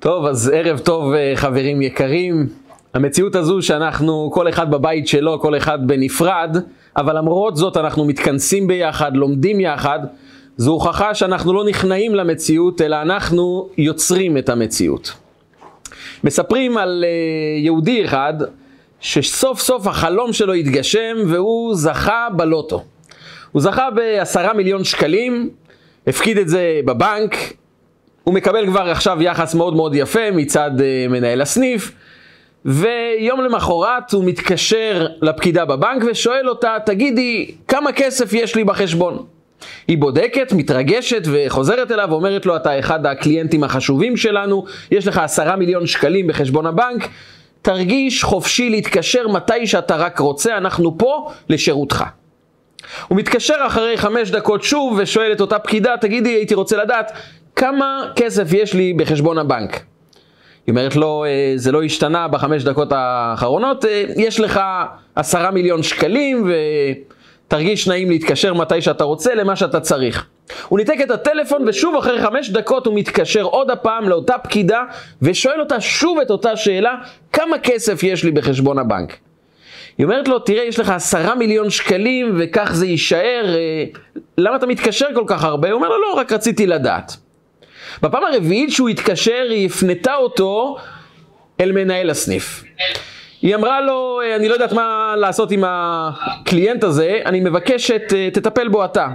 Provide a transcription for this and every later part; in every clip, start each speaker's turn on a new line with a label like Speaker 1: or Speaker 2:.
Speaker 1: טוב, אז ערב טוב אה, חברים יקרים. המציאות הזו שאנחנו, כל אחד בבית שלו, כל אחד בנפרד, אבל למרות זאת אנחנו מתכנסים ביחד, לומדים יחד, זו הוכחה שאנחנו לא נכנעים למציאות, אלא אנחנו יוצרים את המציאות. מספרים על uh, יהודי אחד, שסוף סוף החלום שלו התגשם והוא זכה בלוטו. הוא זכה בעשרה מיליון שקלים, הפקיד את זה בבנק, הוא מקבל כבר עכשיו יחס מאוד מאוד יפה מצד uh, מנהל הסניף, ויום למחרת הוא מתקשר לפקידה בבנק ושואל אותה, תגידי, כמה כסף יש לי בחשבון? היא בודקת, מתרגשת וחוזרת אליו ואומרת לו, אתה אחד הקליינטים החשובים שלנו, יש לך עשרה מיליון שקלים בחשבון הבנק, תרגיש חופשי להתקשר מתי שאתה רק רוצה, אנחנו פה לשירותך. הוא מתקשר אחרי חמש דקות שוב ושואל את אותה פקידה, תגידי, הייתי רוצה לדעת כמה כסף יש לי בחשבון הבנק. היא אומרת לו, אה, זה לא השתנה בחמש דקות האחרונות, אה, יש לך עשרה מיליון שקלים ותרגיש נעים להתקשר מתי שאתה רוצה למה שאתה צריך. הוא ניתק את הטלפון ושוב אחרי חמש דקות הוא מתקשר עוד הפעם לאותה פקידה ושואל אותה שוב את אותה שאלה, כמה כסף יש לי בחשבון הבנק? היא אומרת לו, תראה, יש לך עשרה מיליון שקלים וכך זה יישאר, אה, למה אתה מתקשר כל כך הרבה? הוא אומר לו, לא, רק רציתי לדעת. בפעם הרביעית שהוא התקשר, היא הפנתה אותו אל מנהל הסניף. היא אמרה לו, אני לא יודעת מה לעשות עם הקליינט הזה, אני מבקשת, תטפל בו אתה.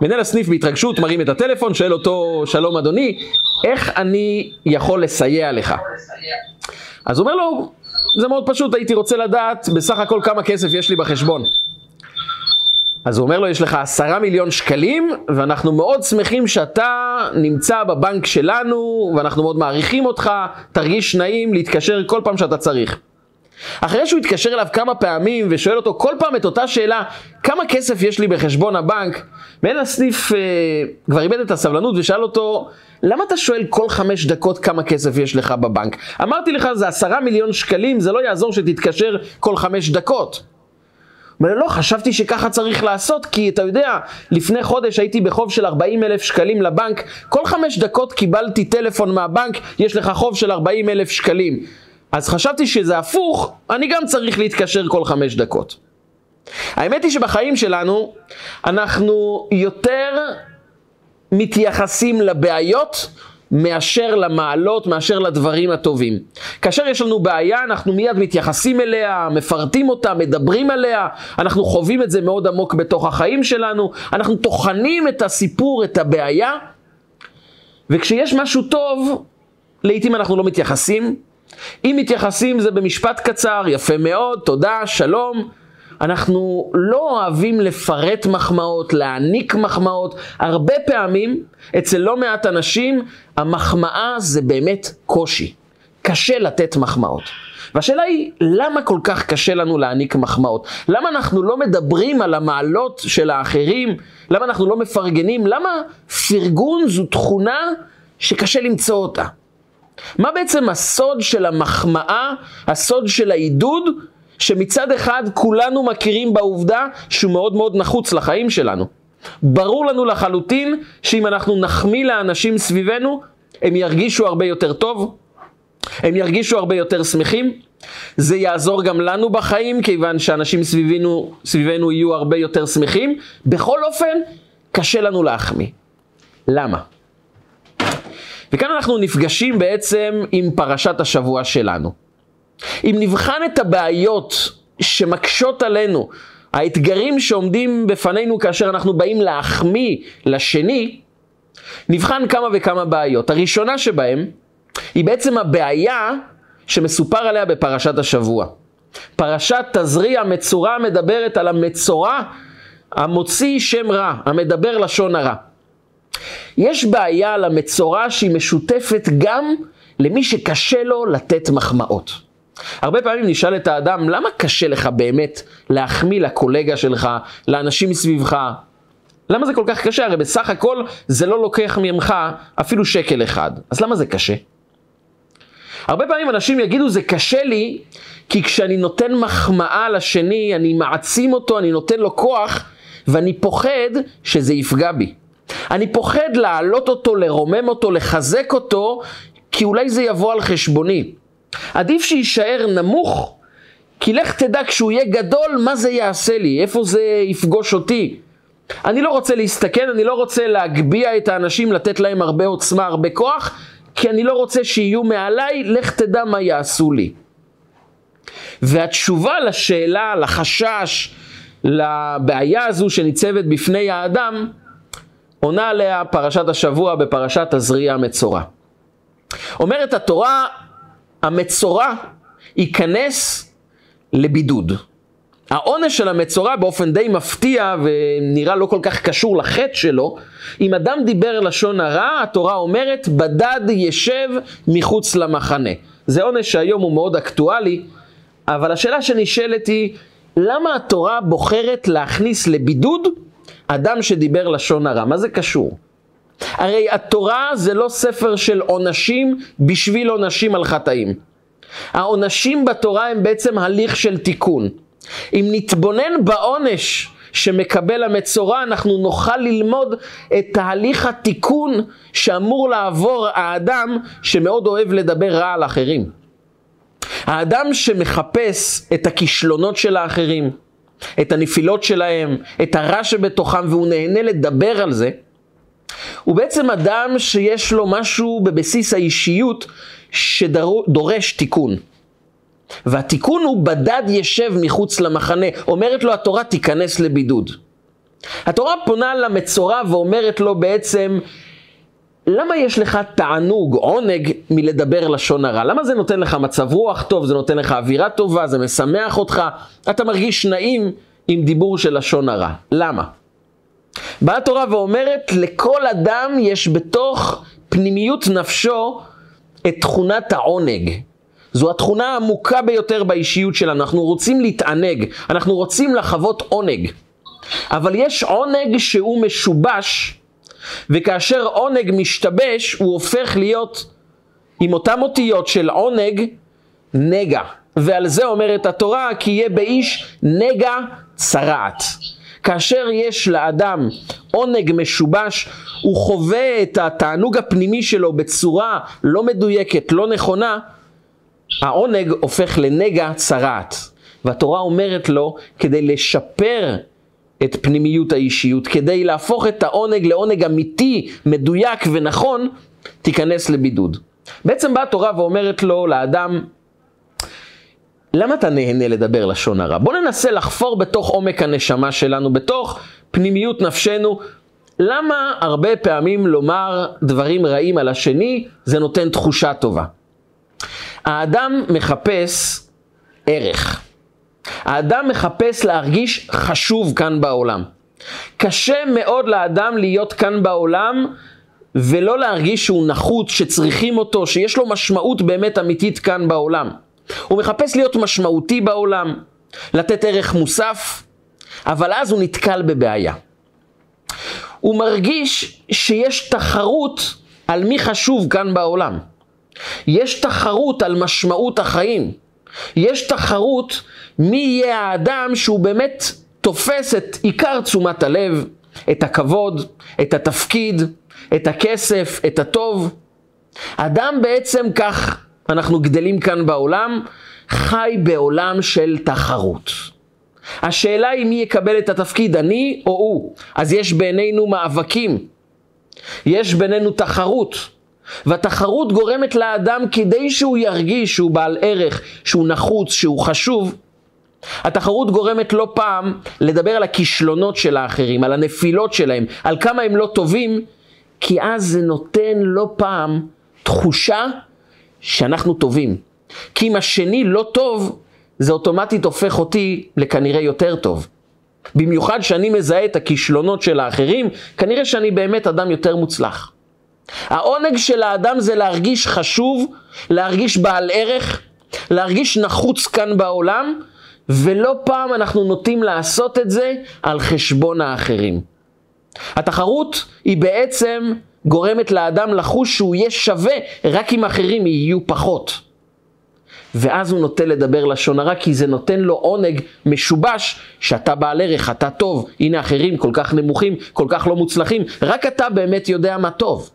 Speaker 1: מנהל הסניף בהתרגשות מרים את הטלפון, שואל אותו, שלום אדוני, איך אני יכול לסייע לך? אז הוא אומר לו, זה מאוד פשוט, הייתי רוצה לדעת בסך הכל כמה כסף יש לי בחשבון. אז הוא אומר לו, יש לך עשרה מיליון שקלים, ואנחנו מאוד שמחים שאתה נמצא בבנק שלנו, ואנחנו מאוד מעריכים אותך, תרגיש נעים להתקשר כל פעם שאתה צריך. אחרי שהוא התקשר אליו כמה פעמים ושואל אותו כל פעם את אותה שאלה, כמה כסף יש לי בחשבון הבנק, מנהל הסניף אה, כבר איבד את הסבלנות ושאל אותו, למה אתה שואל כל חמש דקות כמה כסף יש לך בבנק? אמרתי לך זה עשרה מיליון שקלים, זה לא יעזור שתתקשר כל חמש דקות. אומר לא, חשבתי שככה צריך לעשות, כי אתה יודע, לפני חודש הייתי בחוב של 40 אלף שקלים לבנק, כל חמש דקות קיבלתי טלפון מהבנק, יש לך חוב של 40 אלף שקלים. אז חשבתי שזה הפוך, אני גם צריך להתקשר כל חמש דקות. האמת היא שבחיים שלנו אנחנו יותר מתייחסים לבעיות מאשר למעלות, מאשר לדברים הטובים. כאשר יש לנו בעיה, אנחנו מיד מתייחסים אליה, מפרטים אותה, מדברים עליה, אנחנו חווים את זה מאוד עמוק בתוך החיים שלנו, אנחנו טוחנים את הסיפור, את הבעיה, וכשיש משהו טוב, לעיתים אנחנו לא מתייחסים. אם מתייחסים זה במשפט קצר, יפה מאוד, תודה, שלום. אנחנו לא אוהבים לפרט מחמאות, להעניק מחמאות. הרבה פעמים, אצל לא מעט אנשים, המחמאה זה באמת קושי. קשה לתת מחמאות. והשאלה היא, למה כל כך קשה לנו להעניק מחמאות? למה אנחנו לא מדברים על המעלות של האחרים? למה אנחנו לא מפרגנים? למה פרגון זו תכונה שקשה למצוא אותה? מה בעצם הסוד של המחמאה, הסוד של העידוד, שמצד אחד כולנו מכירים בעובדה שהוא מאוד מאוד נחוץ לחיים שלנו. ברור לנו לחלוטין שאם אנחנו נחמיא לאנשים סביבנו, הם ירגישו הרבה יותר טוב, הם ירגישו הרבה יותר שמחים. זה יעזור גם לנו בחיים, כיוון שאנשים סביבנו, סביבנו יהיו הרבה יותר שמחים. בכל אופן, קשה לנו להחמיא. למה? וכאן אנחנו נפגשים בעצם עם פרשת השבוע שלנו. אם נבחן את הבעיות שמקשות עלינו, האתגרים שעומדים בפנינו כאשר אנחנו באים להחמיא לשני, נבחן כמה וכמה בעיות. הראשונה שבהם היא בעצם הבעיה שמסופר עליה בפרשת השבוע. פרשת תזריע מצורע מדברת על המצורע המוציא שם רע, המדבר לשון הרע. יש בעיה למצורע שהיא משותפת גם למי שקשה לו לתת מחמאות. הרבה פעמים נשאל את האדם, למה קשה לך באמת להחמיא לקולגה שלך, לאנשים מסביבך? למה זה כל כך קשה? הרי בסך הכל זה לא לוקח ממך אפילו שקל אחד. אז למה זה קשה? הרבה פעמים אנשים יגידו, זה קשה לי, כי כשאני נותן מחמאה לשני, אני מעצים אותו, אני נותן לו כוח, ואני פוחד שזה יפגע בי. אני פוחד להעלות אותו, לרומם אותו, לחזק אותו, כי אולי זה יבוא על חשבוני. עדיף שיישאר נמוך, כי לך תדע כשהוא יהיה גדול, מה זה יעשה לי, איפה זה יפגוש אותי. אני לא רוצה להסתכן, אני לא רוצה להגביה את האנשים, לתת להם הרבה עוצמה, הרבה כוח, כי אני לא רוצה שיהיו מעליי, לך תדע מה יעשו לי. והתשובה לשאלה, לחשש, לבעיה הזו שניצבת בפני האדם, עונה עליה פרשת השבוע בפרשת תזריע המצורע. אומרת התורה, המצורע ייכנס לבידוד. העונש של המצורע באופן די מפתיע ונראה לא כל כך קשור לחטא שלו, אם אדם דיבר לשון הרע, התורה אומרת, בדד ישב מחוץ למחנה. זה עונש שהיום הוא מאוד אקטואלי, אבל השאלה שנשאלת היא, למה התורה בוחרת להכניס לבידוד אדם שדיבר לשון הרע? מה זה קשור? הרי התורה זה לא ספר של עונשים בשביל עונשים על חטאים. העונשים בתורה הם בעצם הליך של תיקון. אם נתבונן בעונש שמקבל המצורע, אנחנו נוכל ללמוד את תהליך התיקון שאמור לעבור האדם שמאוד אוהב לדבר רע על אחרים. האדם שמחפש את הכישלונות של האחרים, את הנפילות שלהם, את הרע שבתוכם, והוא נהנה לדבר על זה, הוא בעצם אדם שיש לו משהו בבסיס האישיות שדורש תיקון. והתיקון הוא בדד ישב מחוץ למחנה. אומרת לו התורה תיכנס לבידוד. התורה פונה למצורע ואומרת לו בעצם, למה יש לך תענוג, עונג, מלדבר לשון הרע? למה זה נותן לך מצב רוח טוב, זה נותן לך אווירה טובה, זה משמח אותך, אתה מרגיש נעים עם דיבור של לשון הרע. למה? באה התורה ואומרת, לכל אדם יש בתוך פנימיות נפשו את תכונת העונג. זו התכונה העמוקה ביותר באישיות שלנו, אנחנו רוצים להתענג, אנחנו רוצים לחוות עונג. אבל יש עונג שהוא משובש, וכאשר עונג משתבש, הוא הופך להיות עם אותן אותיות של עונג, נגע. ועל זה אומרת התורה, כי יהיה באיש נגע צרעת. כאשר יש לאדם עונג משובש, הוא חווה את התענוג הפנימי שלו בצורה לא מדויקת, לא נכונה, העונג הופך לנגע צרעת. והתורה אומרת לו, כדי לשפר את פנימיות האישיות, כדי להפוך את העונג לעונג אמיתי, מדויק ונכון, תיכנס לבידוד. בעצם באה התורה ואומרת לו, לאדם, למה אתה נהנה לדבר לשון הרע? בוא ננסה לחפור בתוך עומק הנשמה שלנו, בתוך פנימיות נפשנו. למה הרבה פעמים לומר דברים רעים על השני, זה נותן תחושה טובה? האדם מחפש ערך. האדם מחפש להרגיש חשוב כאן בעולם. קשה מאוד לאדם להיות כאן בעולם ולא להרגיש שהוא נחוץ, שצריכים אותו, שיש לו משמעות באמת אמיתית כאן בעולם. הוא מחפש להיות משמעותי בעולם, לתת ערך מוסף, אבל אז הוא נתקל בבעיה. הוא מרגיש שיש תחרות על מי חשוב כאן בעולם. יש תחרות על משמעות החיים. יש תחרות מי יהיה האדם שהוא באמת תופס את עיקר תשומת הלב, את הכבוד, את התפקיד, את הכסף, את הטוב. אדם בעצם כך, אנחנו גדלים כאן בעולם, חי בעולם של תחרות. השאלה היא מי יקבל את התפקיד, אני או הוא. אז יש בינינו מאבקים, יש בינינו תחרות. והתחרות גורמת לאדם כדי שהוא ירגיש שהוא בעל ערך, שהוא נחוץ, שהוא חשוב. התחרות גורמת לא פעם לדבר על הכישלונות של האחרים, על הנפילות שלהם, על כמה הם לא טובים, כי אז זה נותן לא פעם תחושה שאנחנו טובים. כי אם השני לא טוב, זה אוטומטית הופך אותי לכנראה יותר טוב. במיוחד שאני מזהה את הכישלונות של האחרים, כנראה שאני באמת אדם יותר מוצלח. העונג של האדם זה להרגיש חשוב, להרגיש בעל ערך, להרגיש נחוץ כאן בעולם, ולא פעם אנחנו נוטים לעשות את זה על חשבון האחרים. התחרות היא בעצם גורמת לאדם לחוש שהוא יהיה שווה רק אם אחרים יהיו פחות. ואז הוא נוטה לדבר לשון הרע, כי זה נותן לו עונג משובש, שאתה בעל ערך, אתה טוב, הנה אחרים כל כך נמוכים, כל כך לא מוצלחים, רק אתה באמת יודע מה טוב.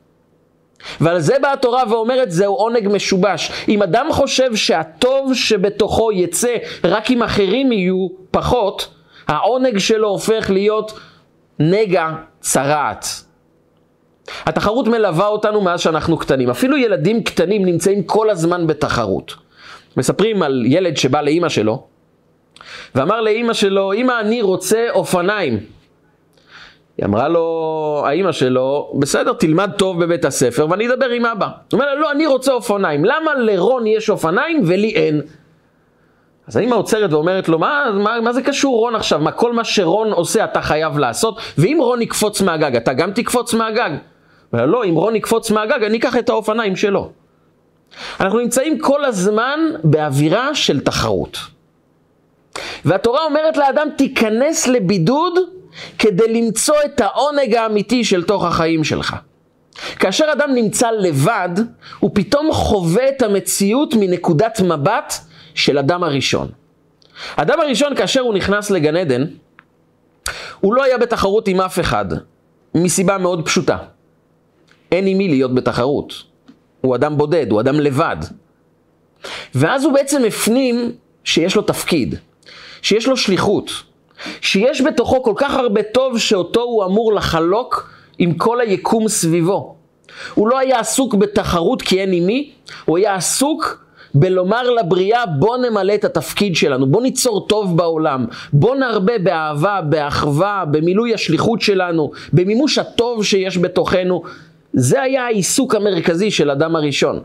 Speaker 1: ועל זה באה התורה ואומרת זהו עונג משובש. אם אדם חושב שהטוב שבתוכו יצא רק אם אחרים יהיו פחות, העונג שלו הופך להיות נגע צרעת. התחרות מלווה אותנו מאז שאנחנו קטנים. אפילו ילדים קטנים נמצאים כל הזמן בתחרות. מספרים על ילד שבא לאימא שלו, ואמר לאימא שלו, אימא אני רוצה אופניים. היא אמרה לו, האימא שלו, בסדר, תלמד טוב בבית הספר ואני אדבר עם אבא. הוא אומר לה, לא, אני רוצה אופניים. למה לרון יש אופניים ולי אין? אז האמא עוצרת ואומרת לו, מה, מה, מה זה קשור רון עכשיו? מה, כל מה שרון עושה אתה חייב לעשות? ואם רון יקפוץ מהגג, אתה גם תקפוץ מהגג? אומר, לא, אם רון יקפוץ מהגג, אני אקח את האופניים שלו. אנחנו נמצאים כל הזמן באווירה של תחרות. והתורה אומרת לאדם, תיכנס לבידוד כדי למצוא את העונג האמיתי של תוך החיים שלך. כאשר אדם נמצא לבד, הוא פתאום חווה את המציאות מנקודת מבט של אדם הראשון. אדם הראשון, כאשר הוא נכנס לגן עדן, הוא לא היה בתחרות עם אף אחד, מסיבה מאוד פשוטה. אין עם מי להיות בתחרות. הוא אדם בודד, הוא אדם לבד. ואז הוא בעצם הפנים שיש לו תפקיד, שיש לו שליחות, שיש בתוכו כל כך הרבה טוב שאותו הוא אמור לחלוק עם כל היקום סביבו. הוא לא היה עסוק בתחרות כי אין עם מי, הוא היה עסוק בלומר לבריאה בוא נמלא את התפקיד שלנו, בוא ניצור טוב בעולם, בוא נרבה באהבה, באחווה, במילוי השליחות שלנו, במימוש הטוב שיש בתוכנו. זה היה העיסוק המרכזי של אדם הראשון.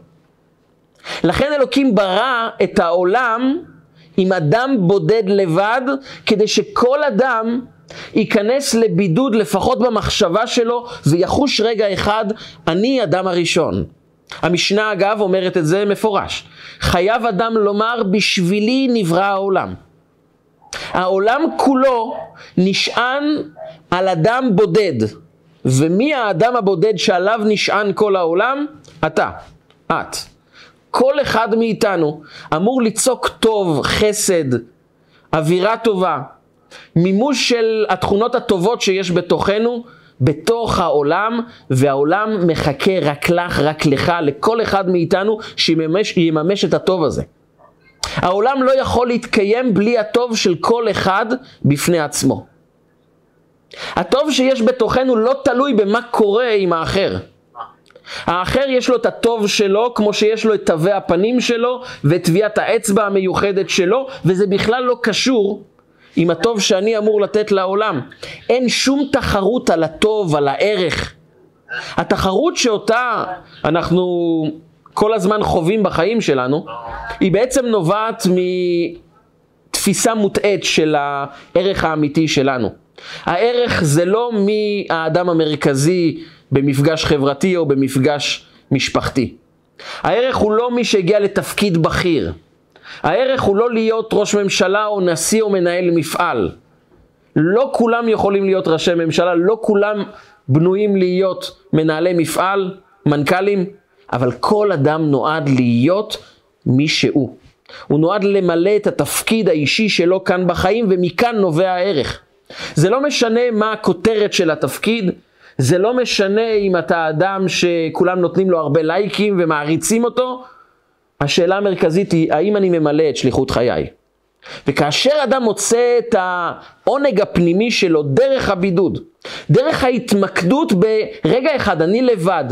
Speaker 1: לכן אלוקים ברא את העולם עם אדם בודד לבד, כדי שכל אדם ייכנס לבידוד לפחות במחשבה שלו ויחוש רגע אחד, אני אדם הראשון. המשנה אגב אומרת את זה מפורש. חייב אדם לומר בשבילי נברא העולם. העולם כולו נשען על אדם בודד. ומי האדם הבודד שעליו נשען כל העולם? אתה, את. כל אחד מאיתנו אמור ליצוק טוב, חסד, אווירה טובה, מימוש של התכונות הטובות שיש בתוכנו, בתוך העולם, והעולם מחכה רק לך, רק לך, לכל אחד מאיתנו שיממש, את הטוב הזה. העולם לא יכול להתקיים בלי הטוב של כל אחד בפני עצמו. הטוב שיש בתוכנו לא תלוי במה קורה עם האחר. האחר יש לו את הטוב שלו, כמו שיש לו את תווי הפנים שלו ואת טביעת האצבע המיוחדת שלו, וזה בכלל לא קשור עם הטוב שאני אמור לתת לעולם. אין שום תחרות על הטוב, על הערך. התחרות שאותה אנחנו כל הזמן חווים בחיים שלנו, היא בעצם נובעת מתפיסה מוטעית של הערך האמיתי שלנו. הערך זה לא מי האדם המרכזי במפגש חברתי או במפגש משפחתי. הערך הוא לא מי שהגיע לתפקיד בכיר. הערך הוא לא להיות ראש ממשלה או נשיא או מנהל מפעל. לא כולם יכולים להיות ראשי ממשלה, לא כולם בנויים להיות מנהלי מפעל, מנכ"לים, אבל כל אדם נועד להיות מי שהוא. הוא נועד למלא את התפקיד האישי שלו כאן בחיים, ומכאן נובע הערך. זה לא משנה מה הכותרת של התפקיד, זה לא משנה אם אתה אדם שכולם נותנים לו הרבה לייקים ומעריצים אותו, השאלה המרכזית היא, האם אני ממלא את שליחות חיי? וכאשר אדם מוצא את העונג הפנימי שלו דרך הבידוד, דרך ההתמקדות ברגע אחד, אני לבד,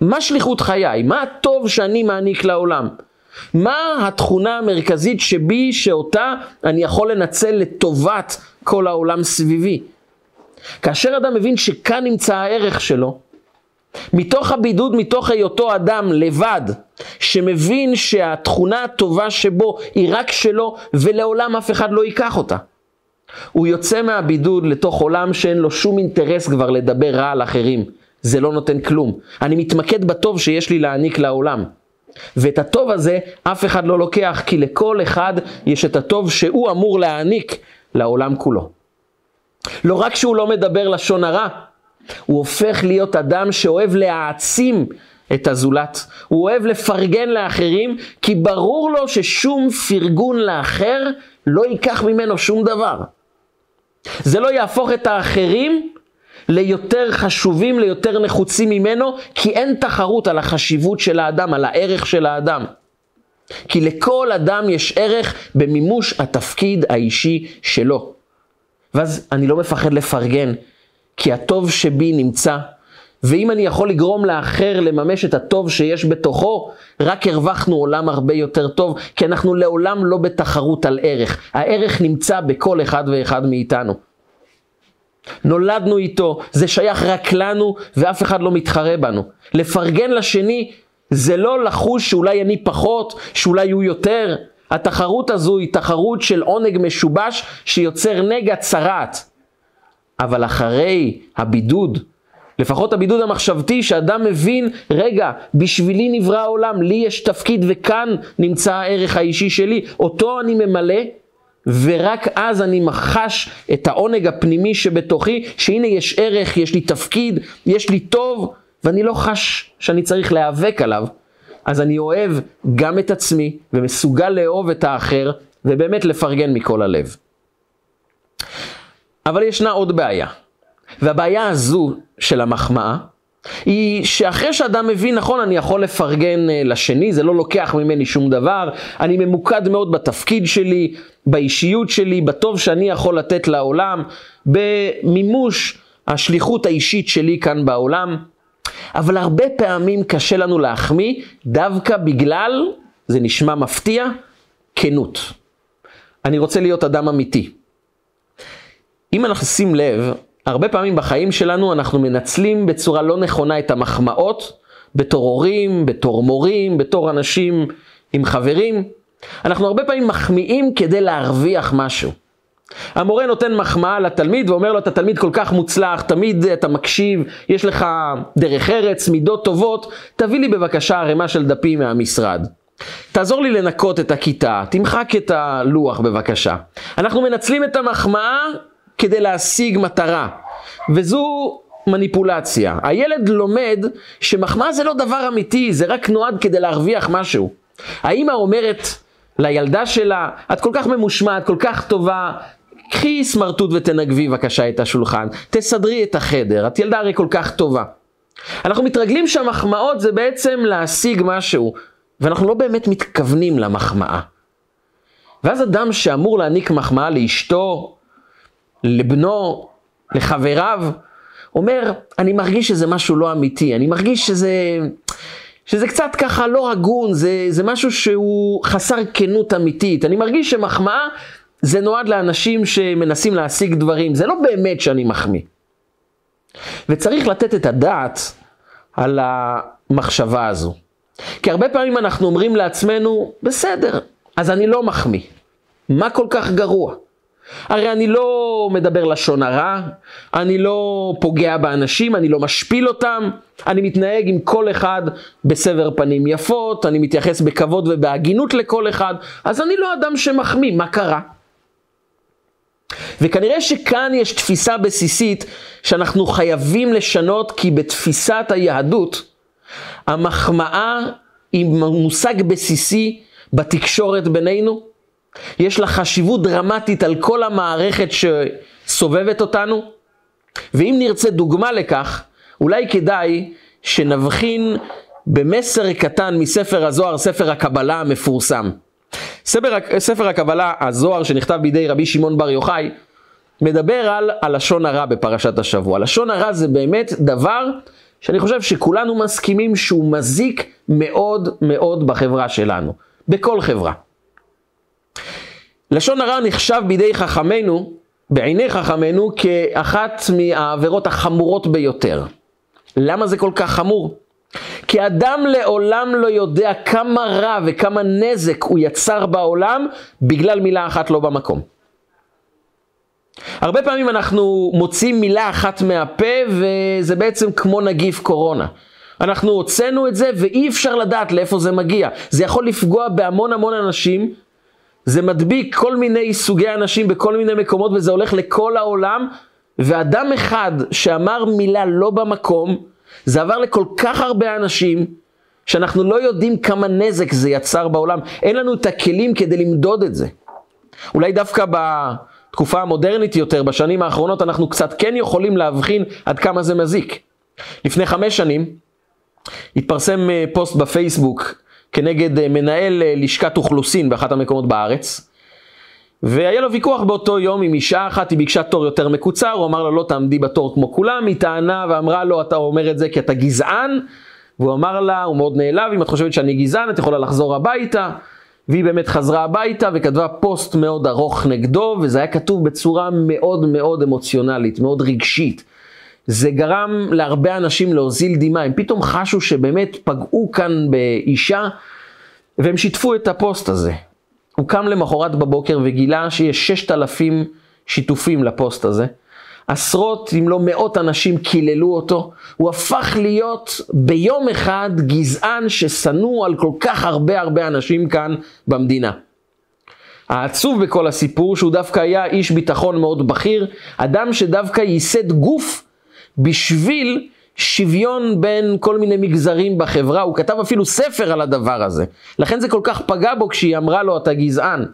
Speaker 1: מה שליחות חיי? מה הטוב שאני מעניק לעולם? מה התכונה המרכזית שבי, שאותה אני יכול לנצל לטובת כל העולם סביבי? כאשר אדם מבין שכאן נמצא הערך שלו, מתוך הבידוד, מתוך היותו אדם לבד, שמבין שהתכונה הטובה שבו היא רק שלו ולעולם אף אחד לא ייקח אותה. הוא יוצא מהבידוד לתוך עולם שאין לו שום אינטרס כבר לדבר רע על אחרים. זה לא נותן כלום. אני מתמקד בטוב שיש לי להעניק לעולם. ואת הטוב הזה אף אחד לא לוקח, כי לכל אחד יש את הטוב שהוא אמור להעניק לעולם כולו. לא רק שהוא לא מדבר לשון הרע, הוא הופך להיות אדם שאוהב להעצים את הזולת. הוא אוהב לפרגן לאחרים, כי ברור לו ששום פרגון לאחר לא ייקח ממנו שום דבר. זה לא יהפוך את האחרים ליותר חשובים, ליותר נחוצים ממנו, כי אין תחרות על החשיבות של האדם, על הערך של האדם. כי לכל אדם יש ערך במימוש התפקיד האישי שלו. ואז אני לא מפחד לפרגן, כי הטוב שבי נמצא, ואם אני יכול לגרום לאחר לממש את הטוב שיש בתוכו, רק הרווחנו עולם הרבה יותר טוב, כי אנחנו לעולם לא בתחרות על ערך. הערך נמצא בכל אחד ואחד מאיתנו. נולדנו איתו, זה שייך רק לנו, ואף אחד לא מתחרה בנו. לפרגן לשני זה לא לחוש שאולי אני פחות, שאולי הוא יותר. התחרות הזו היא תחרות של עונג משובש שיוצר נגע צרעת. אבל אחרי הבידוד, לפחות הבידוד המחשבתי, שאדם מבין, רגע, בשבילי נברא העולם, לי יש תפקיד וכאן נמצא הערך האישי שלי, אותו אני ממלא, ורק אז אני מחש את העונג הפנימי שבתוכי, שהנה יש ערך, יש לי תפקיד, יש לי טוב, ואני לא חש שאני צריך להיאבק עליו. אז אני אוהב גם את עצמי, ומסוגל לאהוב את האחר, ובאמת לפרגן מכל הלב. אבל ישנה עוד בעיה. והבעיה הזו של המחמאה, היא שאחרי שאדם מבין, נכון, אני יכול לפרגן אה, לשני, זה לא לוקח ממני שום דבר, אני ממוקד מאוד בתפקיד שלי, באישיות שלי, בטוב שאני יכול לתת לעולם, במימוש השליחות האישית שלי כאן בעולם. אבל הרבה פעמים קשה לנו להחמיא דווקא בגלל, זה נשמע מפתיע, כנות. אני רוצה להיות אדם אמיתי. אם אנחנו נשים לב, הרבה פעמים בחיים שלנו אנחנו מנצלים בצורה לא נכונה את המחמאות בתור הורים, בתור מורים, בתור אנשים עם חברים. אנחנו הרבה פעמים מחמיאים כדי להרוויח משהו. המורה נותן מחמאה לתלמיד ואומר לו, אתה תלמיד כל כך מוצלח, תמיד אתה מקשיב, יש לך דרך ארץ, מידות טובות, תביא לי בבקשה ערימה של דפים מהמשרד. תעזור לי לנקות את הכיתה, תמחק את הלוח בבקשה. אנחנו מנצלים את המחמאה כדי להשיג מטרה, וזו מניפולציה. הילד לומד שמחמאה זה לא דבר אמיתי, זה רק נועד כדי להרוויח משהו. האמא אומרת לילדה שלה, את כל כך ממושמעת, כל כך טובה, קחי סמרטוט ותנגבי בבקשה את השולחן, תסדרי את החדר, את ילדה הרי כל כך טובה. אנחנו מתרגלים שהמחמאות זה בעצם להשיג משהו, ואנחנו לא באמת מתכוונים למחמאה. ואז אדם שאמור להעניק מחמאה לאשתו, לבנו, לחבריו, אומר, אני מרגיש שזה משהו לא אמיתי, אני מרגיש שזה, שזה קצת ככה לא הגון, זה, זה משהו שהוא חסר כנות אמיתית, אני מרגיש שמחמאה זה נועד לאנשים שמנסים להשיג דברים, זה לא באמת שאני מחמיא. וצריך לתת את הדעת על המחשבה הזו. כי הרבה פעמים אנחנו אומרים לעצמנו, בסדר, אז אני לא מחמיא. מה כל כך גרוע? הרי אני לא מדבר לשון הרע, אני לא פוגע באנשים, אני לא משפיל אותם, אני מתנהג עם כל אחד בסבר פנים יפות, אני מתייחס בכבוד ובהגינות לכל אחד, אז אני לא אדם שמחמיא, מה קרה? וכנראה שכאן יש תפיסה בסיסית שאנחנו חייבים לשנות, כי בתפיסת היהדות, המחמאה היא מושג בסיסי בתקשורת בינינו. יש לה חשיבות דרמטית על כל המערכת שסובבת אותנו. ואם נרצה דוגמה לכך, אולי כדאי שנבחין במסר קטן מספר הזוהר, ספר הקבלה המפורסם. ספר, ספר הקבלה, הזוהר שנכתב בידי רבי שמעון בר יוחאי, מדבר על הלשון הרע בפרשת השבוע. לשון הרע זה באמת דבר שאני חושב שכולנו מסכימים שהוא מזיק מאוד מאוד בחברה שלנו, בכל חברה. לשון הרע נחשב בידי חכמינו, בעיני חכמינו, כאחת מהעבירות החמורות ביותר. למה זה כל כך חמור? כי אדם לעולם לא יודע כמה רע וכמה נזק הוא יצר בעולם בגלל מילה אחת לא במקום. הרבה פעמים אנחנו מוצאים מילה אחת מהפה וזה בעצם כמו נגיף קורונה. אנחנו הוצאנו את זה ואי אפשר לדעת לאיפה זה מגיע. זה יכול לפגוע בהמון המון אנשים, זה מדביק כל מיני סוגי אנשים בכל מיני מקומות וזה הולך לכל העולם, ואדם אחד שאמר מילה לא במקום, זה עבר לכל כך הרבה אנשים, שאנחנו לא יודעים כמה נזק זה יצר בעולם. אין לנו את הכלים כדי למדוד את זה. אולי דווקא תקופה המודרנית יותר, בשנים האחרונות אנחנו קצת כן יכולים להבחין עד כמה זה מזיק. לפני חמש שנים התפרסם אה, פוסט בפייסבוק כנגד אה, מנהל אה, לשכת אוכלוסין באחת המקומות בארץ, והיה לו ויכוח באותו יום עם אישה אחת, היא ביקשה תור יותר מקוצר, הוא אמר לה לא תעמדי בתור כמו כולם, היא טענה ואמרה לו אתה אומר את זה כי אתה גזען, והוא אמר לה, הוא מאוד נעלב, אם את חושבת שאני גזען את יכולה לחזור הביתה, והיא באמת חזרה הביתה וכתבה פוסט מאוד ארוך נגדו, וזה היה כתוב בצורה מאוד מאוד אמוציונלית, מאוד רגשית. זה גרם להרבה אנשים להוזיל דמעה, הם פתאום חשו שבאמת פגעו כאן באישה, והם שיתפו את הפוסט הזה. הוא קם למחרת בבוקר וגילה שיש ששת אלפים שיתופים לפוסט הזה. עשרות אם לא מאות אנשים קיללו אותו, הוא הפך להיות ביום אחד גזען ששנוא על כל כך הרבה הרבה אנשים כאן במדינה. העצוב בכל הסיפור שהוא דווקא היה איש ביטחון מאוד בכיר, אדם שדווקא ייסד גוף בשביל שוויון בין כל מיני מגזרים בחברה, הוא כתב אפילו ספר על הדבר הזה. לכן זה כל כך פגע בו כשהיא אמרה לו אתה גזען.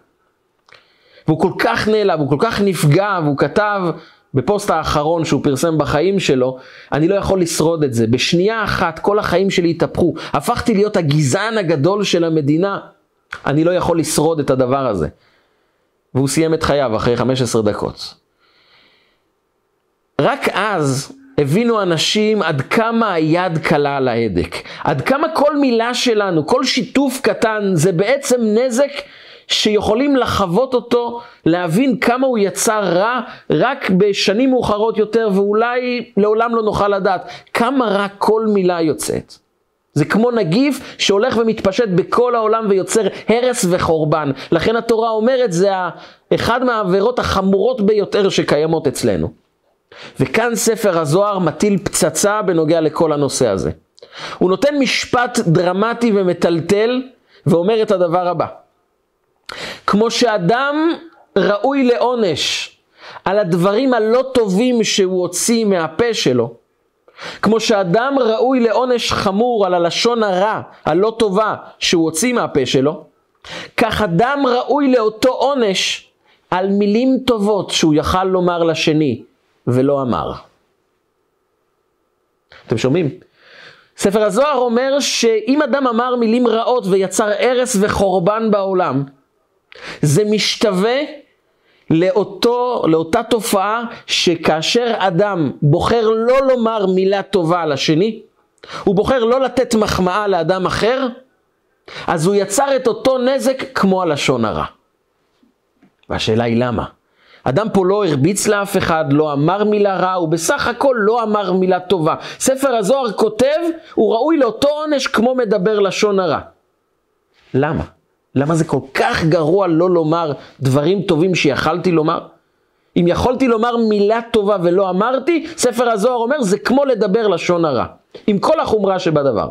Speaker 1: והוא כל כך נעלב, הוא כל כך נפגע, והוא כתב בפוסט האחרון שהוא פרסם בחיים שלו, אני לא יכול לשרוד את זה. בשנייה אחת כל החיים שלי התהפכו. הפכתי להיות הגזען הגדול של המדינה. אני לא יכול לשרוד את הדבר הזה. והוא סיים את חייו אחרי 15 דקות. רק אז הבינו אנשים עד כמה היד קלה על ההדק. עד כמה כל מילה שלנו, כל שיתוף קטן, זה בעצם נזק שיכולים לחוות אותו, להבין כמה הוא יצר רע רק בשנים מאוחרות יותר, ואולי לעולם לא נוכל לדעת כמה רע כל מילה יוצאת. זה כמו נגיף שהולך ומתפשט בכל העולם ויוצר הרס וחורבן. לכן התורה אומרת, זה אחד מהעבירות החמורות ביותר שקיימות אצלנו. וכאן ספר הזוהר מטיל פצצה בנוגע לכל הנושא הזה. הוא נותן משפט דרמטי ומטלטל ואומר את הדבר הבא: כמו שאדם ראוי לעונש על הדברים הלא טובים שהוא הוציא מהפה שלו, כמו שאדם ראוי לעונש חמור על הלשון הרע, הלא טובה, שהוא הוציא מהפה שלו, כך אדם ראוי לאותו עונש על מילים טובות שהוא יכל לומר לשני ולא אמר. אתם שומעים? ספר הזוהר אומר שאם אדם אמר מילים רעות ויצר הרס וחורבן בעולם, זה משתווה לאותו, לאותה תופעה שכאשר אדם בוחר לא לומר מילה טובה על השני, הוא בוחר לא לתת מחמאה לאדם אחר, אז הוא יצר את אותו נזק כמו הלשון הרע. והשאלה היא למה? אדם פה לא הרביץ לאף אחד, לא אמר מילה רע, הוא בסך הכל לא אמר מילה טובה. ספר הזוהר כותב, הוא ראוי לאותו עונש כמו מדבר לשון הרע. למה? למה זה כל כך גרוע לא לומר דברים טובים שיכלתי לומר? אם יכולתי לומר מילה טובה ולא אמרתי, ספר הזוהר אומר, זה כמו לדבר לשון הרע. עם כל החומרה שבדבר.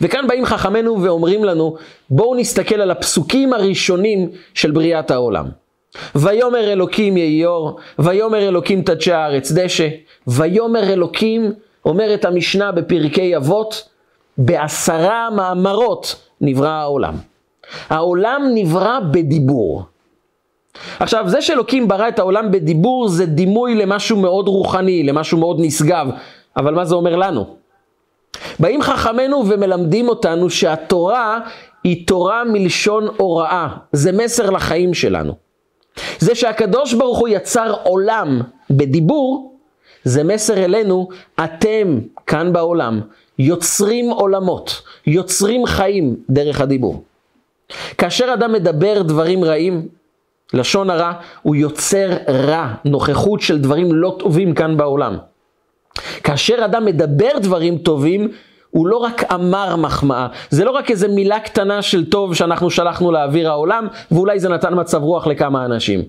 Speaker 1: וכאן באים חכמינו ואומרים לנו, בואו נסתכל על הפסוקים הראשונים של בריאת העולם. ויאמר אלוקים יהי אור, ויאמר אלוקים תדשי הארץ דשא, ויאמר אלוקים, אומרת המשנה בפרקי אבות, בעשרה מאמרות נברא העולם. העולם נברא בדיבור. עכשיו, זה שאלוקים ברא את העולם בדיבור זה דימוי למשהו מאוד רוחני, למשהו מאוד נשגב, אבל מה זה אומר לנו? באים חכמינו ומלמדים אותנו שהתורה היא תורה מלשון הוראה, זה מסר לחיים שלנו. זה שהקדוש ברוך הוא יצר עולם בדיבור, זה מסר אלינו, אתם כאן בעולם יוצרים עולמות, יוצרים חיים דרך הדיבור. כאשר אדם מדבר דברים רעים, לשון הרע, הוא יוצר רע, נוכחות של דברים לא טובים כאן בעולם. כאשר אדם מדבר דברים טובים, הוא לא רק אמר מחמאה, זה לא רק איזה מילה קטנה של טוב שאנחנו שלחנו לאוויר העולם, ואולי זה נתן מצב רוח לכמה אנשים.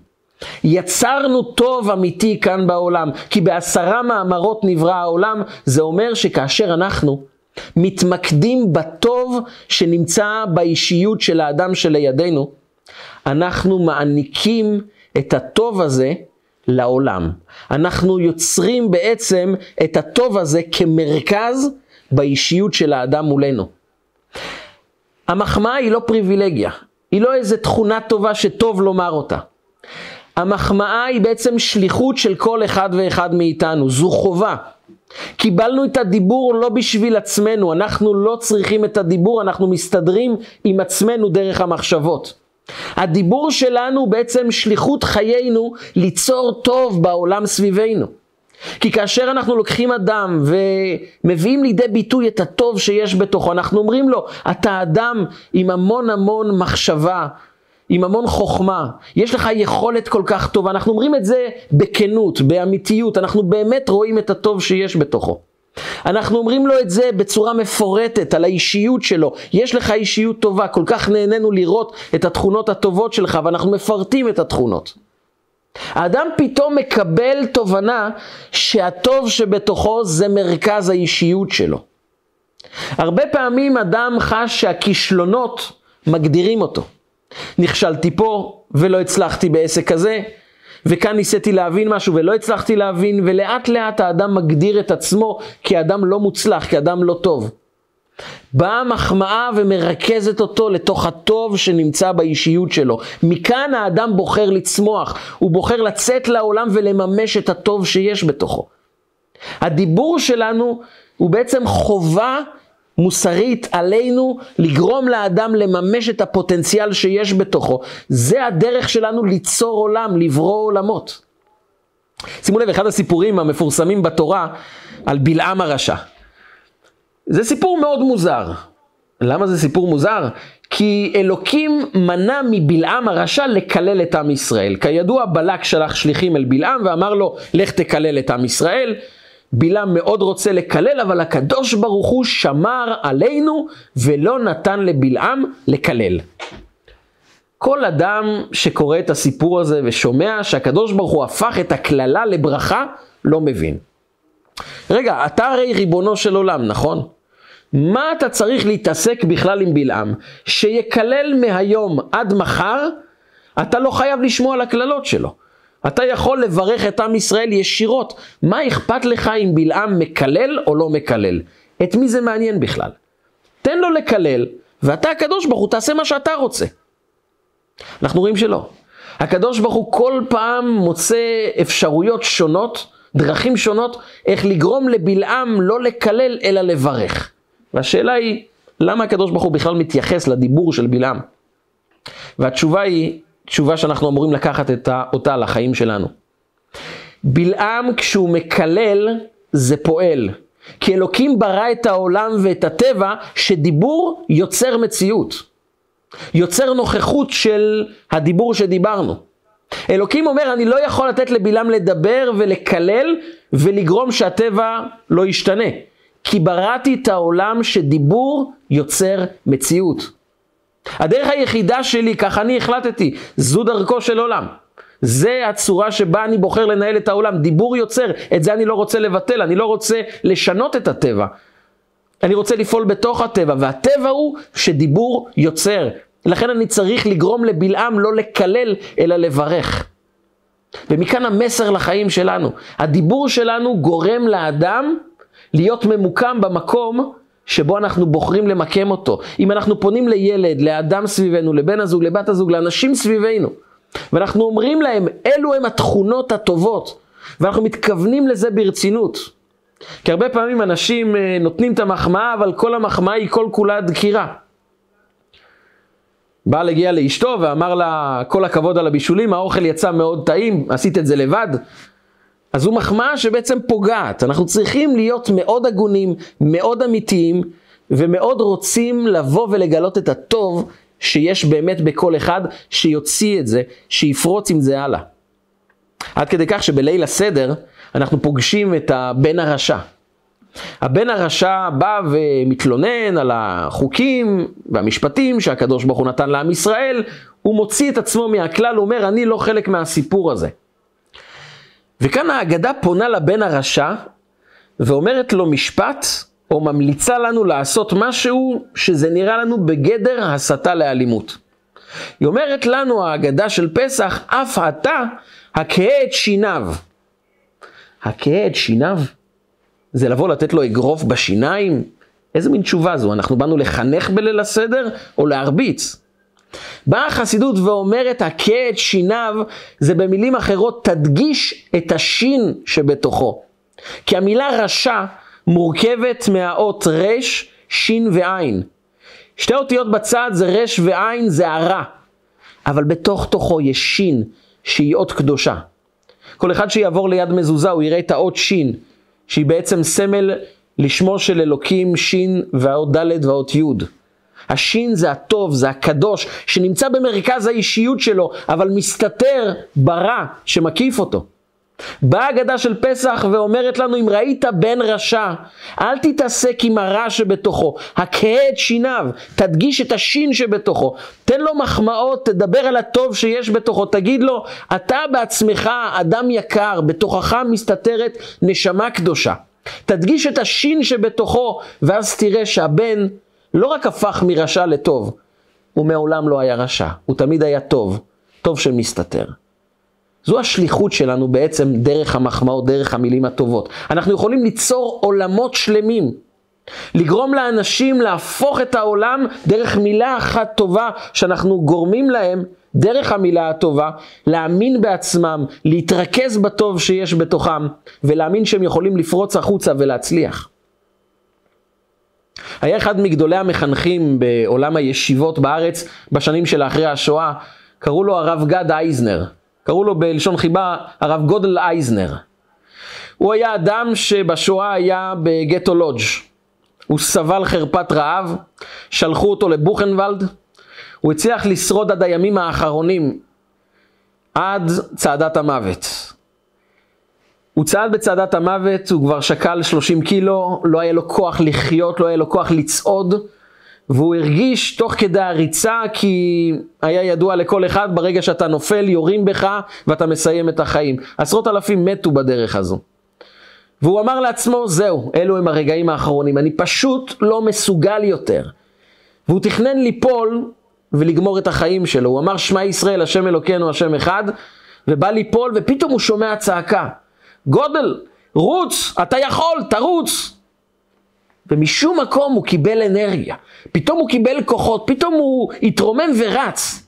Speaker 1: יצרנו טוב אמיתי כאן בעולם, כי בעשרה מאמרות נברא העולם, זה אומר שכאשר אנחנו מתמקדים בטוב שנמצא באישיות של האדם שלידינו, אנחנו מעניקים את הטוב הזה לעולם. אנחנו יוצרים בעצם את הטוב הזה כמרכז באישיות של האדם מולנו. המחמאה היא לא פריבילגיה, היא לא איזה תכונה טובה שטוב לומר אותה. המחמאה היא בעצם שליחות של כל אחד ואחד מאיתנו, זו חובה. קיבלנו את הדיבור לא בשביל עצמנו, אנחנו לא צריכים את הדיבור, אנחנו מסתדרים עם עצמנו דרך המחשבות. הדיבור שלנו בעצם שליחות חיינו ליצור טוב בעולם סביבנו. כי כאשר אנחנו לוקחים אדם ומביאים לידי ביטוי את הטוב שיש בתוכו, אנחנו אומרים לו, אתה אדם עם המון המון מחשבה, עם המון חוכמה, יש לך יכולת כל כך טובה, אנחנו אומרים את זה בכנות, באמיתיות, אנחנו באמת רואים את הטוב שיש בתוכו. אנחנו אומרים לו את זה בצורה מפורטת על האישיות שלו, יש לך אישיות טובה, כל כך נהנינו לראות את התכונות הטובות שלך ואנחנו מפרטים את התכונות. האדם פתאום מקבל תובנה שהטוב שבתוכו זה מרכז האישיות שלו. הרבה פעמים אדם חש שהכישלונות מגדירים אותו. נכשלתי פה ולא הצלחתי בעסק הזה, וכאן ניסיתי להבין משהו ולא הצלחתי להבין, ולאט לאט האדם מגדיר את עצמו כאדם לא מוצלח, כאדם לא טוב. באה מחמאה ומרכזת אותו לתוך הטוב שנמצא באישיות שלו. מכאן האדם בוחר לצמוח, הוא בוחר לצאת לעולם ולממש את הטוב שיש בתוכו. הדיבור שלנו הוא בעצם חובה מוסרית עלינו לגרום לאדם לממש את הפוטנציאל שיש בתוכו. זה הדרך שלנו ליצור עולם, לברוא עולמות. שימו לב, אחד הסיפורים המפורסמים בתורה על בלעם הרשע. זה סיפור מאוד מוזר. למה זה סיפור מוזר? כי אלוקים מנע מבלעם הרשע לקלל את עם ישראל. כידוע בלק שלח שליחים אל בלעם ואמר לו לך תקלל את עם ישראל. בלעם מאוד רוצה לקלל אבל הקדוש ברוך הוא שמר עלינו ולא נתן לבלעם לקלל. כל אדם שקורא את הסיפור הזה ושומע שהקדוש ברוך הוא הפך את הקללה לברכה לא מבין. רגע, אתה הרי ריבונו של עולם, נכון? מה אתה צריך להתעסק בכלל עם בלעם? שיקלל מהיום עד מחר, אתה לא חייב לשמוע על הקללות שלו. אתה יכול לברך את עם ישראל ישירות. מה אכפת לך אם בלעם מקלל או לא מקלל? את מי זה מעניין בכלל? תן לו לקלל, ואתה הקדוש ברוך הוא תעשה מה שאתה רוצה. אנחנו רואים שלא. הקדוש ברוך הוא כל פעם מוצא אפשרויות שונות, דרכים שונות, איך לגרום לבלעם לא לקלל אלא לברך. והשאלה היא, למה הקדוש ברוך הוא בכלל מתייחס לדיבור של בלעם? והתשובה היא תשובה שאנחנו אמורים לקחת אותה לחיים שלנו. בלעם כשהוא מקלל זה פועל. כי אלוקים ברא את העולם ואת הטבע שדיבור יוצר מציאות. יוצר נוכחות של הדיבור שדיברנו. אלוקים אומר אני לא יכול לתת לבלעם לדבר ולקלל ולגרום שהטבע לא ישתנה. כי בראתי את העולם שדיבור יוצר מציאות. הדרך היחידה שלי, כך אני החלטתי, זו דרכו של עולם. זה הצורה שבה אני בוחר לנהל את העולם. דיבור יוצר, את זה אני לא רוצה לבטל, אני לא רוצה לשנות את הטבע. אני רוצה לפעול בתוך הטבע, והטבע הוא שדיבור יוצר. לכן אני צריך לגרום לבלעם לא לקלל, אלא לברך. ומכאן המסר לחיים שלנו. הדיבור שלנו גורם לאדם להיות ממוקם במקום שבו אנחנו בוחרים למקם אותו. אם אנחנו פונים לילד, לאדם סביבנו, לבן הזוג, לבת הזוג, לאנשים סביבנו, ואנחנו אומרים להם, אלו הם התכונות הטובות, ואנחנו מתכוונים לזה ברצינות. כי הרבה פעמים אנשים אה, נותנים את המחמאה, אבל כל המחמאה היא כל כולה דקירה. בעל הגיע לאשתו ואמר לה, כל הכבוד על הבישולים, האוכל יצא מאוד טעים, עשית את זה לבד. אז זו מחמאה שבעצם פוגעת. אנחנו צריכים להיות מאוד הגונים, מאוד אמיתיים, ומאוד רוצים לבוא ולגלות את הטוב שיש באמת בכל אחד, שיוציא את זה, שיפרוץ עם זה הלאה. עד כדי כך שבליל הסדר אנחנו פוגשים את הבן הרשע. הבן הרשע בא ומתלונן על החוקים והמשפטים שהקדוש ברוך הוא נתן לעם ישראל, הוא מוציא את עצמו מהכלל, הוא אומר, אני לא חלק מהסיפור הזה. וכאן ההגדה פונה לבן הרשע ואומרת לו משפט, או ממליצה לנו לעשות משהו שזה נראה לנו בגדר הסתה לאלימות. היא אומרת לנו ההגדה של פסח, אף אתה הכהה את שיניו. הכהה את שיניו? זה לבוא לתת לו אגרוף בשיניים? איזה מין תשובה זו? אנחנו באנו לחנך בליל הסדר או להרביץ? באה החסידות ואומרת, הכה את שיניו, זה במילים אחרות, תדגיש את השין שבתוכו. כי המילה רשע מורכבת מהאות רש, שין ועין. שתי אותיות בצד זה רש ועין, זה הרע. אבל בתוך תוכו יש שין, שהיא אות קדושה. כל אחד שיעבור ליד מזוזה, הוא יראה את האות שין, שהיא בעצם סמל לשמו של אלוקים שין והאות ד' והאות י'. השין זה הטוב, זה הקדוש, שנמצא במרכז האישיות שלו, אבל מסתתר ברע שמקיף אותו. באה אגדה של פסח ואומרת לנו, אם ראית בן רשע, אל תתעסק עם הרע שבתוכו, הכהה את שיניו, תדגיש את השין שבתוכו, תן לו מחמאות, תדבר על הטוב שיש בתוכו, תגיד לו, אתה בעצמך אדם יקר, בתוכך מסתתרת נשמה קדושה. תדגיש את השין שבתוכו, ואז תראה שהבן לא רק הפך מרשע לטוב, הוא מעולם לא היה רשע, הוא תמיד היה טוב, טוב שמסתתר. זו השליחות שלנו בעצם דרך המחמאות, דרך המילים הטובות. אנחנו יכולים ליצור עולמות שלמים. לגרום לאנשים להפוך את העולם דרך מילה אחת טובה שאנחנו גורמים להם, דרך המילה הטובה, להאמין בעצמם, להתרכז בטוב שיש בתוכם, ולהאמין שהם יכולים לפרוץ החוצה ולהצליח. היה אחד מגדולי המחנכים בעולם הישיבות בארץ בשנים של אחרי השואה, קראו לו הרב גד אייזנר. קראו לו בלשון חיבה הרב גודל אייזנר. הוא היה אדם שבשואה היה בגטו לודג'. הוא סבל חרפת רעב, שלחו אותו לבוכנוולד, הוא הצליח לשרוד עד הימים האחרונים, עד צעדת המוות. הוא צעד בצעדת המוות, הוא כבר שקל 30 קילו, לא היה לו כוח לחיות, לא היה לו כוח לצעוד, והוא הרגיש תוך כדי הריצה כי היה ידוע לכל אחד ברגע שאתה נופל יורים בך ואתה מסיים את החיים. עשרות אלפים מתו בדרך הזו. והוא אמר לעצמו זהו, אלו הם הרגעים האחרונים, אני פשוט לא מסוגל יותר. והוא תכנן ליפול ולגמור את החיים שלו. הוא אמר שמע ישראל השם אלוקינו השם אחד ובא ליפול ופתאום הוא שומע צעקה. גודל, רוץ, אתה יכול, תרוץ. ומשום מקום הוא קיבל אנרגיה, פתאום הוא קיבל כוחות, פתאום הוא התרומם ורץ,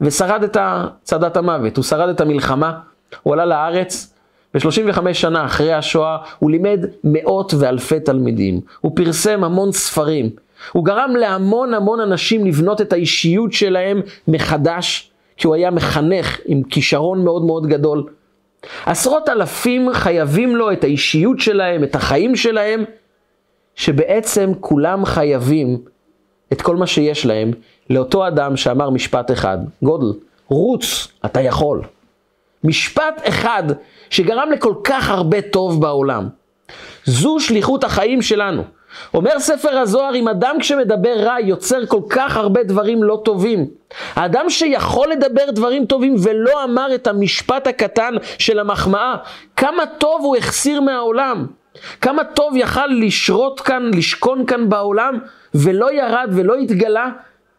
Speaker 1: ושרד את צעדת המוות, הוא שרד את המלחמה, הוא עלה לארץ, ו-35 שנה אחרי השואה הוא לימד מאות ואלפי תלמידים, הוא פרסם המון ספרים, הוא גרם להמון המון אנשים לבנות את האישיות שלהם מחדש, כי הוא היה מחנך עם כישרון מאוד מאוד גדול. עשרות אלפים חייבים לו את האישיות שלהם, את החיים שלהם, שבעצם כולם חייבים את כל מה שיש להם לאותו אדם שאמר משפט אחד, גודל, רוץ, אתה יכול. משפט אחד שגרם לכל כך הרבה טוב בעולם. זו שליחות החיים שלנו. אומר ספר הזוהר, אם אדם כשמדבר רע יוצר כל כך הרבה דברים לא טובים. האדם שיכול לדבר דברים טובים ולא אמר את המשפט הקטן של המחמאה, כמה טוב הוא החסיר מהעולם. כמה טוב יכל לשרות כאן, לשכון כאן בעולם, ולא ירד ולא התגלה,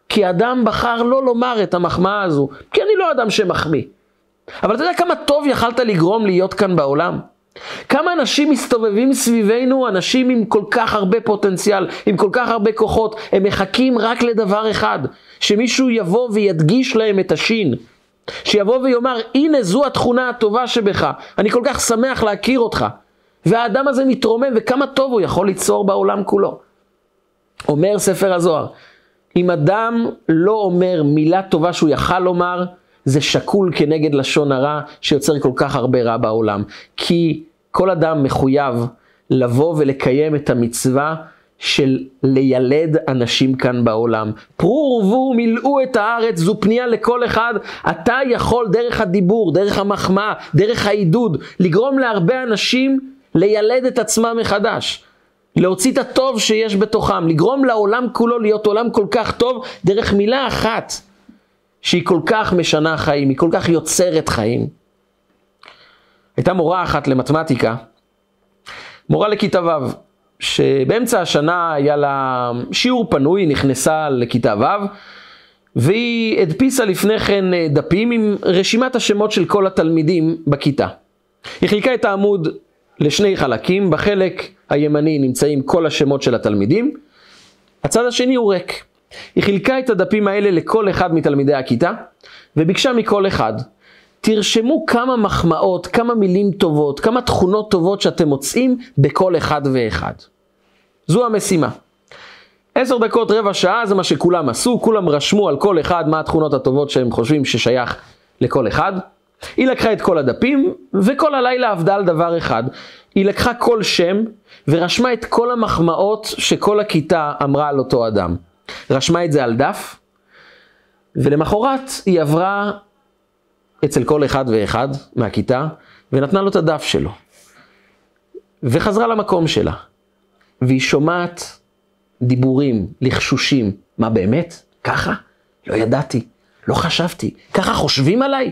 Speaker 1: כי אדם בחר לא לומר את המחמאה הזו, כי אני לא אדם שמחמיא. אבל אתה יודע כמה טוב יכלת לגרום להיות כאן בעולם? כמה אנשים מסתובבים סביבנו, אנשים עם כל כך הרבה פוטנציאל, עם כל כך הרבה כוחות, הם מחכים רק לדבר אחד, שמישהו יבוא וידגיש להם את השין. שיבוא ויאמר, הנה זו התכונה הטובה שבך, אני כל כך שמח להכיר אותך. והאדם הזה מתרומם, וכמה טוב הוא יכול ליצור בעולם כולו. אומר ספר הזוהר, אם אדם לא אומר מילה טובה שהוא יכל לומר, זה שקול כנגד לשון הרע שיוצר כל כך הרבה רע בעולם. כי כל אדם מחויב לבוא ולקיים את המצווה של לילד אנשים כאן בעולם. פרו ורבו מילאו את הארץ, זו פנייה לכל אחד. אתה יכול דרך הדיבור, דרך המחמאה, דרך העידוד, לגרום להרבה אנשים לילד את עצמם מחדש. להוציא את הטוב שיש בתוכם, לגרום לעולם כולו להיות עולם כל כך טוב דרך מילה אחת שהיא כל כך משנה חיים, היא כל כך יוצרת חיים. הייתה מורה אחת למתמטיקה, מורה לכיתה ו', שבאמצע השנה היה לה שיעור פנוי, נכנסה לכיתה ו', והיא הדפיסה לפני כן דפים עם רשימת השמות של כל התלמידים בכיתה. היא חילקה את העמוד לשני חלקים, בחלק הימני נמצאים כל השמות של התלמידים, הצד השני הוא ריק. היא חילקה את הדפים האלה לכל אחד מתלמידי הכיתה, וביקשה מכל אחד, תרשמו כמה מחמאות, כמה מילים טובות, כמה תכונות טובות שאתם מוצאים בכל אחד ואחד. זו המשימה. עשר דקות, רבע שעה, זה מה שכולם עשו, כולם רשמו על כל אחד מה התכונות הטובות שהם חושבים ששייך לכל אחד. היא לקחה את כל הדפים, וכל הלילה עבדה על דבר אחד. היא לקחה כל שם, ורשמה את כל המחמאות שכל הכיתה אמרה על אותו אדם. רשמה את זה על דף, ולמחרת היא עברה אצל כל אחד ואחד מהכיתה, ונתנה לו את הדף שלו. וחזרה למקום שלה. והיא שומעת דיבורים, לחשושים. מה באמת? ככה? לא ידעתי, לא חשבתי. ככה חושבים עליי?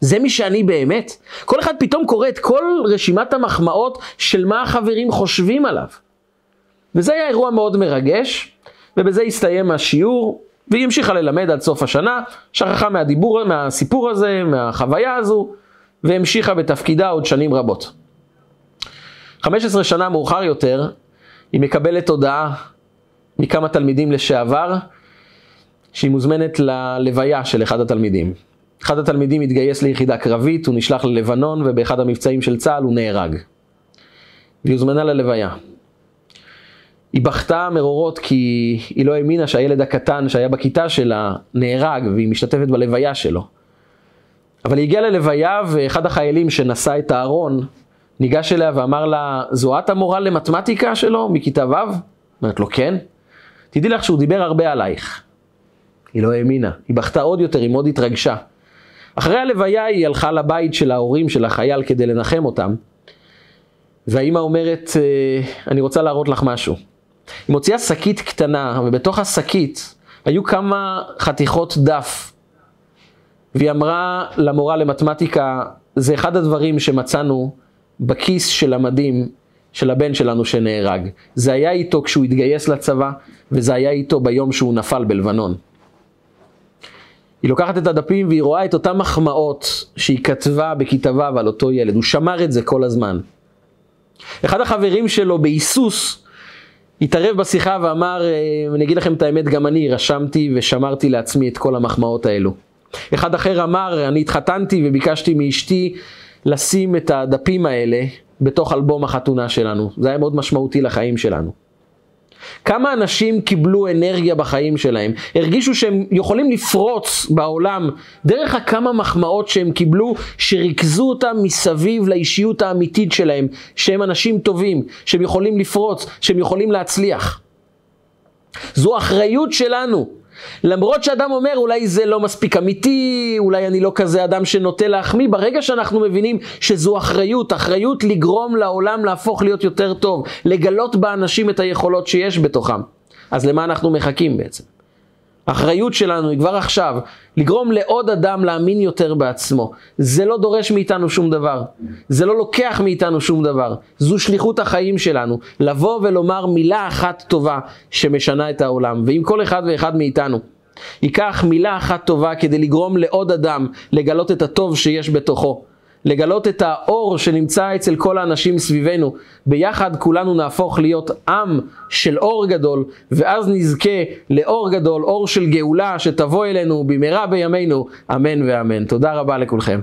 Speaker 1: זה מי שאני באמת? כל אחד פתאום קורא את כל רשימת המחמאות של מה החברים חושבים עליו. וזה היה אירוע מאוד מרגש, ובזה הסתיים השיעור, והיא המשיכה ללמד עד סוף השנה, שכחה מהדיבור, מהסיפור הזה, מהחוויה הזו, והמשיכה בתפקידה עוד שנים רבות. 15 שנה מאוחר יותר, היא מקבלת הודעה מכמה תלמידים לשעבר, שהיא מוזמנת ללוויה של אחד התלמידים. אחד התלמידים התגייס ליחידה קרבית, הוא נשלח ללבנון, ובאחד המבצעים של צה"ל הוא נהרג. והיא הוזמנה ללוויה. היא בכתה מרורות כי היא לא האמינה שהילד הקטן שהיה בכיתה שלה נהרג והיא משתתפת בלוויה שלו. אבל היא הגיעה ללוויה ואחד החיילים שנשא את הארון ניגש אליה ואמר לה, זו את המורה למתמטיקה שלו מכיתה ו'? אומרת לו, כן. תדעי לך שהוא דיבר הרבה עלייך. היא לא האמינה, היא בכתה עוד יותר, היא מאוד התרגשה. אחרי הלוויה היא הלכה לבית של ההורים של החייל כדי לנחם אותם, והאימא אומרת, אה, אני רוצה להראות לך משהו. היא מוציאה שקית קטנה, ובתוך השקית היו כמה חתיכות דף. והיא אמרה למורה למתמטיקה, זה אחד הדברים שמצאנו בכיס של המדים של הבן שלנו שנהרג. זה היה איתו כשהוא התגייס לצבא, וזה היה איתו ביום שהוא נפל בלבנון. היא לוקחת את הדפים והיא רואה את אותן מחמאות שהיא כתבה בכיתה ו' על אותו ילד, הוא שמר את זה כל הזמן. אחד החברים שלו בהיסוס התערב בשיחה ואמר, אה, אני אגיד לכם את האמת, גם אני רשמתי ושמרתי לעצמי את כל המחמאות האלו. אחד אחר אמר, אני התחתנתי וביקשתי מאשתי לשים את הדפים האלה בתוך אלבום החתונה שלנו. זה היה מאוד משמעותי לחיים שלנו. כמה אנשים קיבלו אנרגיה בחיים שלהם, הרגישו שהם יכולים לפרוץ בעולם דרך הכמה מחמאות שהם קיבלו, שריכזו אותם מסביב לאישיות האמיתית שלהם, שהם אנשים טובים, שהם יכולים לפרוץ, שהם יכולים להצליח. זו אחריות שלנו. למרות שאדם אומר אולי זה לא מספיק אמיתי, אולי אני לא כזה אדם שנוטה להחמיא, ברגע שאנחנו מבינים שזו אחריות, אחריות לגרום לעולם להפוך להיות יותר טוב, לגלות באנשים את היכולות שיש בתוכם, אז למה אנחנו מחכים בעצם? האחריות שלנו היא כבר עכשיו לגרום לעוד אדם להאמין יותר בעצמו. זה לא דורש מאיתנו שום דבר. זה לא לוקח מאיתנו שום דבר. זו שליחות החיים שלנו. לבוא ולומר מילה אחת טובה שמשנה את העולם. ואם כל אחד ואחד מאיתנו ייקח מילה אחת טובה כדי לגרום לעוד אדם לגלות את הטוב שיש בתוכו, לגלות את האור שנמצא אצל כל האנשים סביבנו. ביחד כולנו נהפוך להיות עם של אור גדול, ואז נזכה לאור גדול, אור של גאולה שתבוא אלינו במהרה בימינו, אמן ואמן. תודה רבה לכולכם.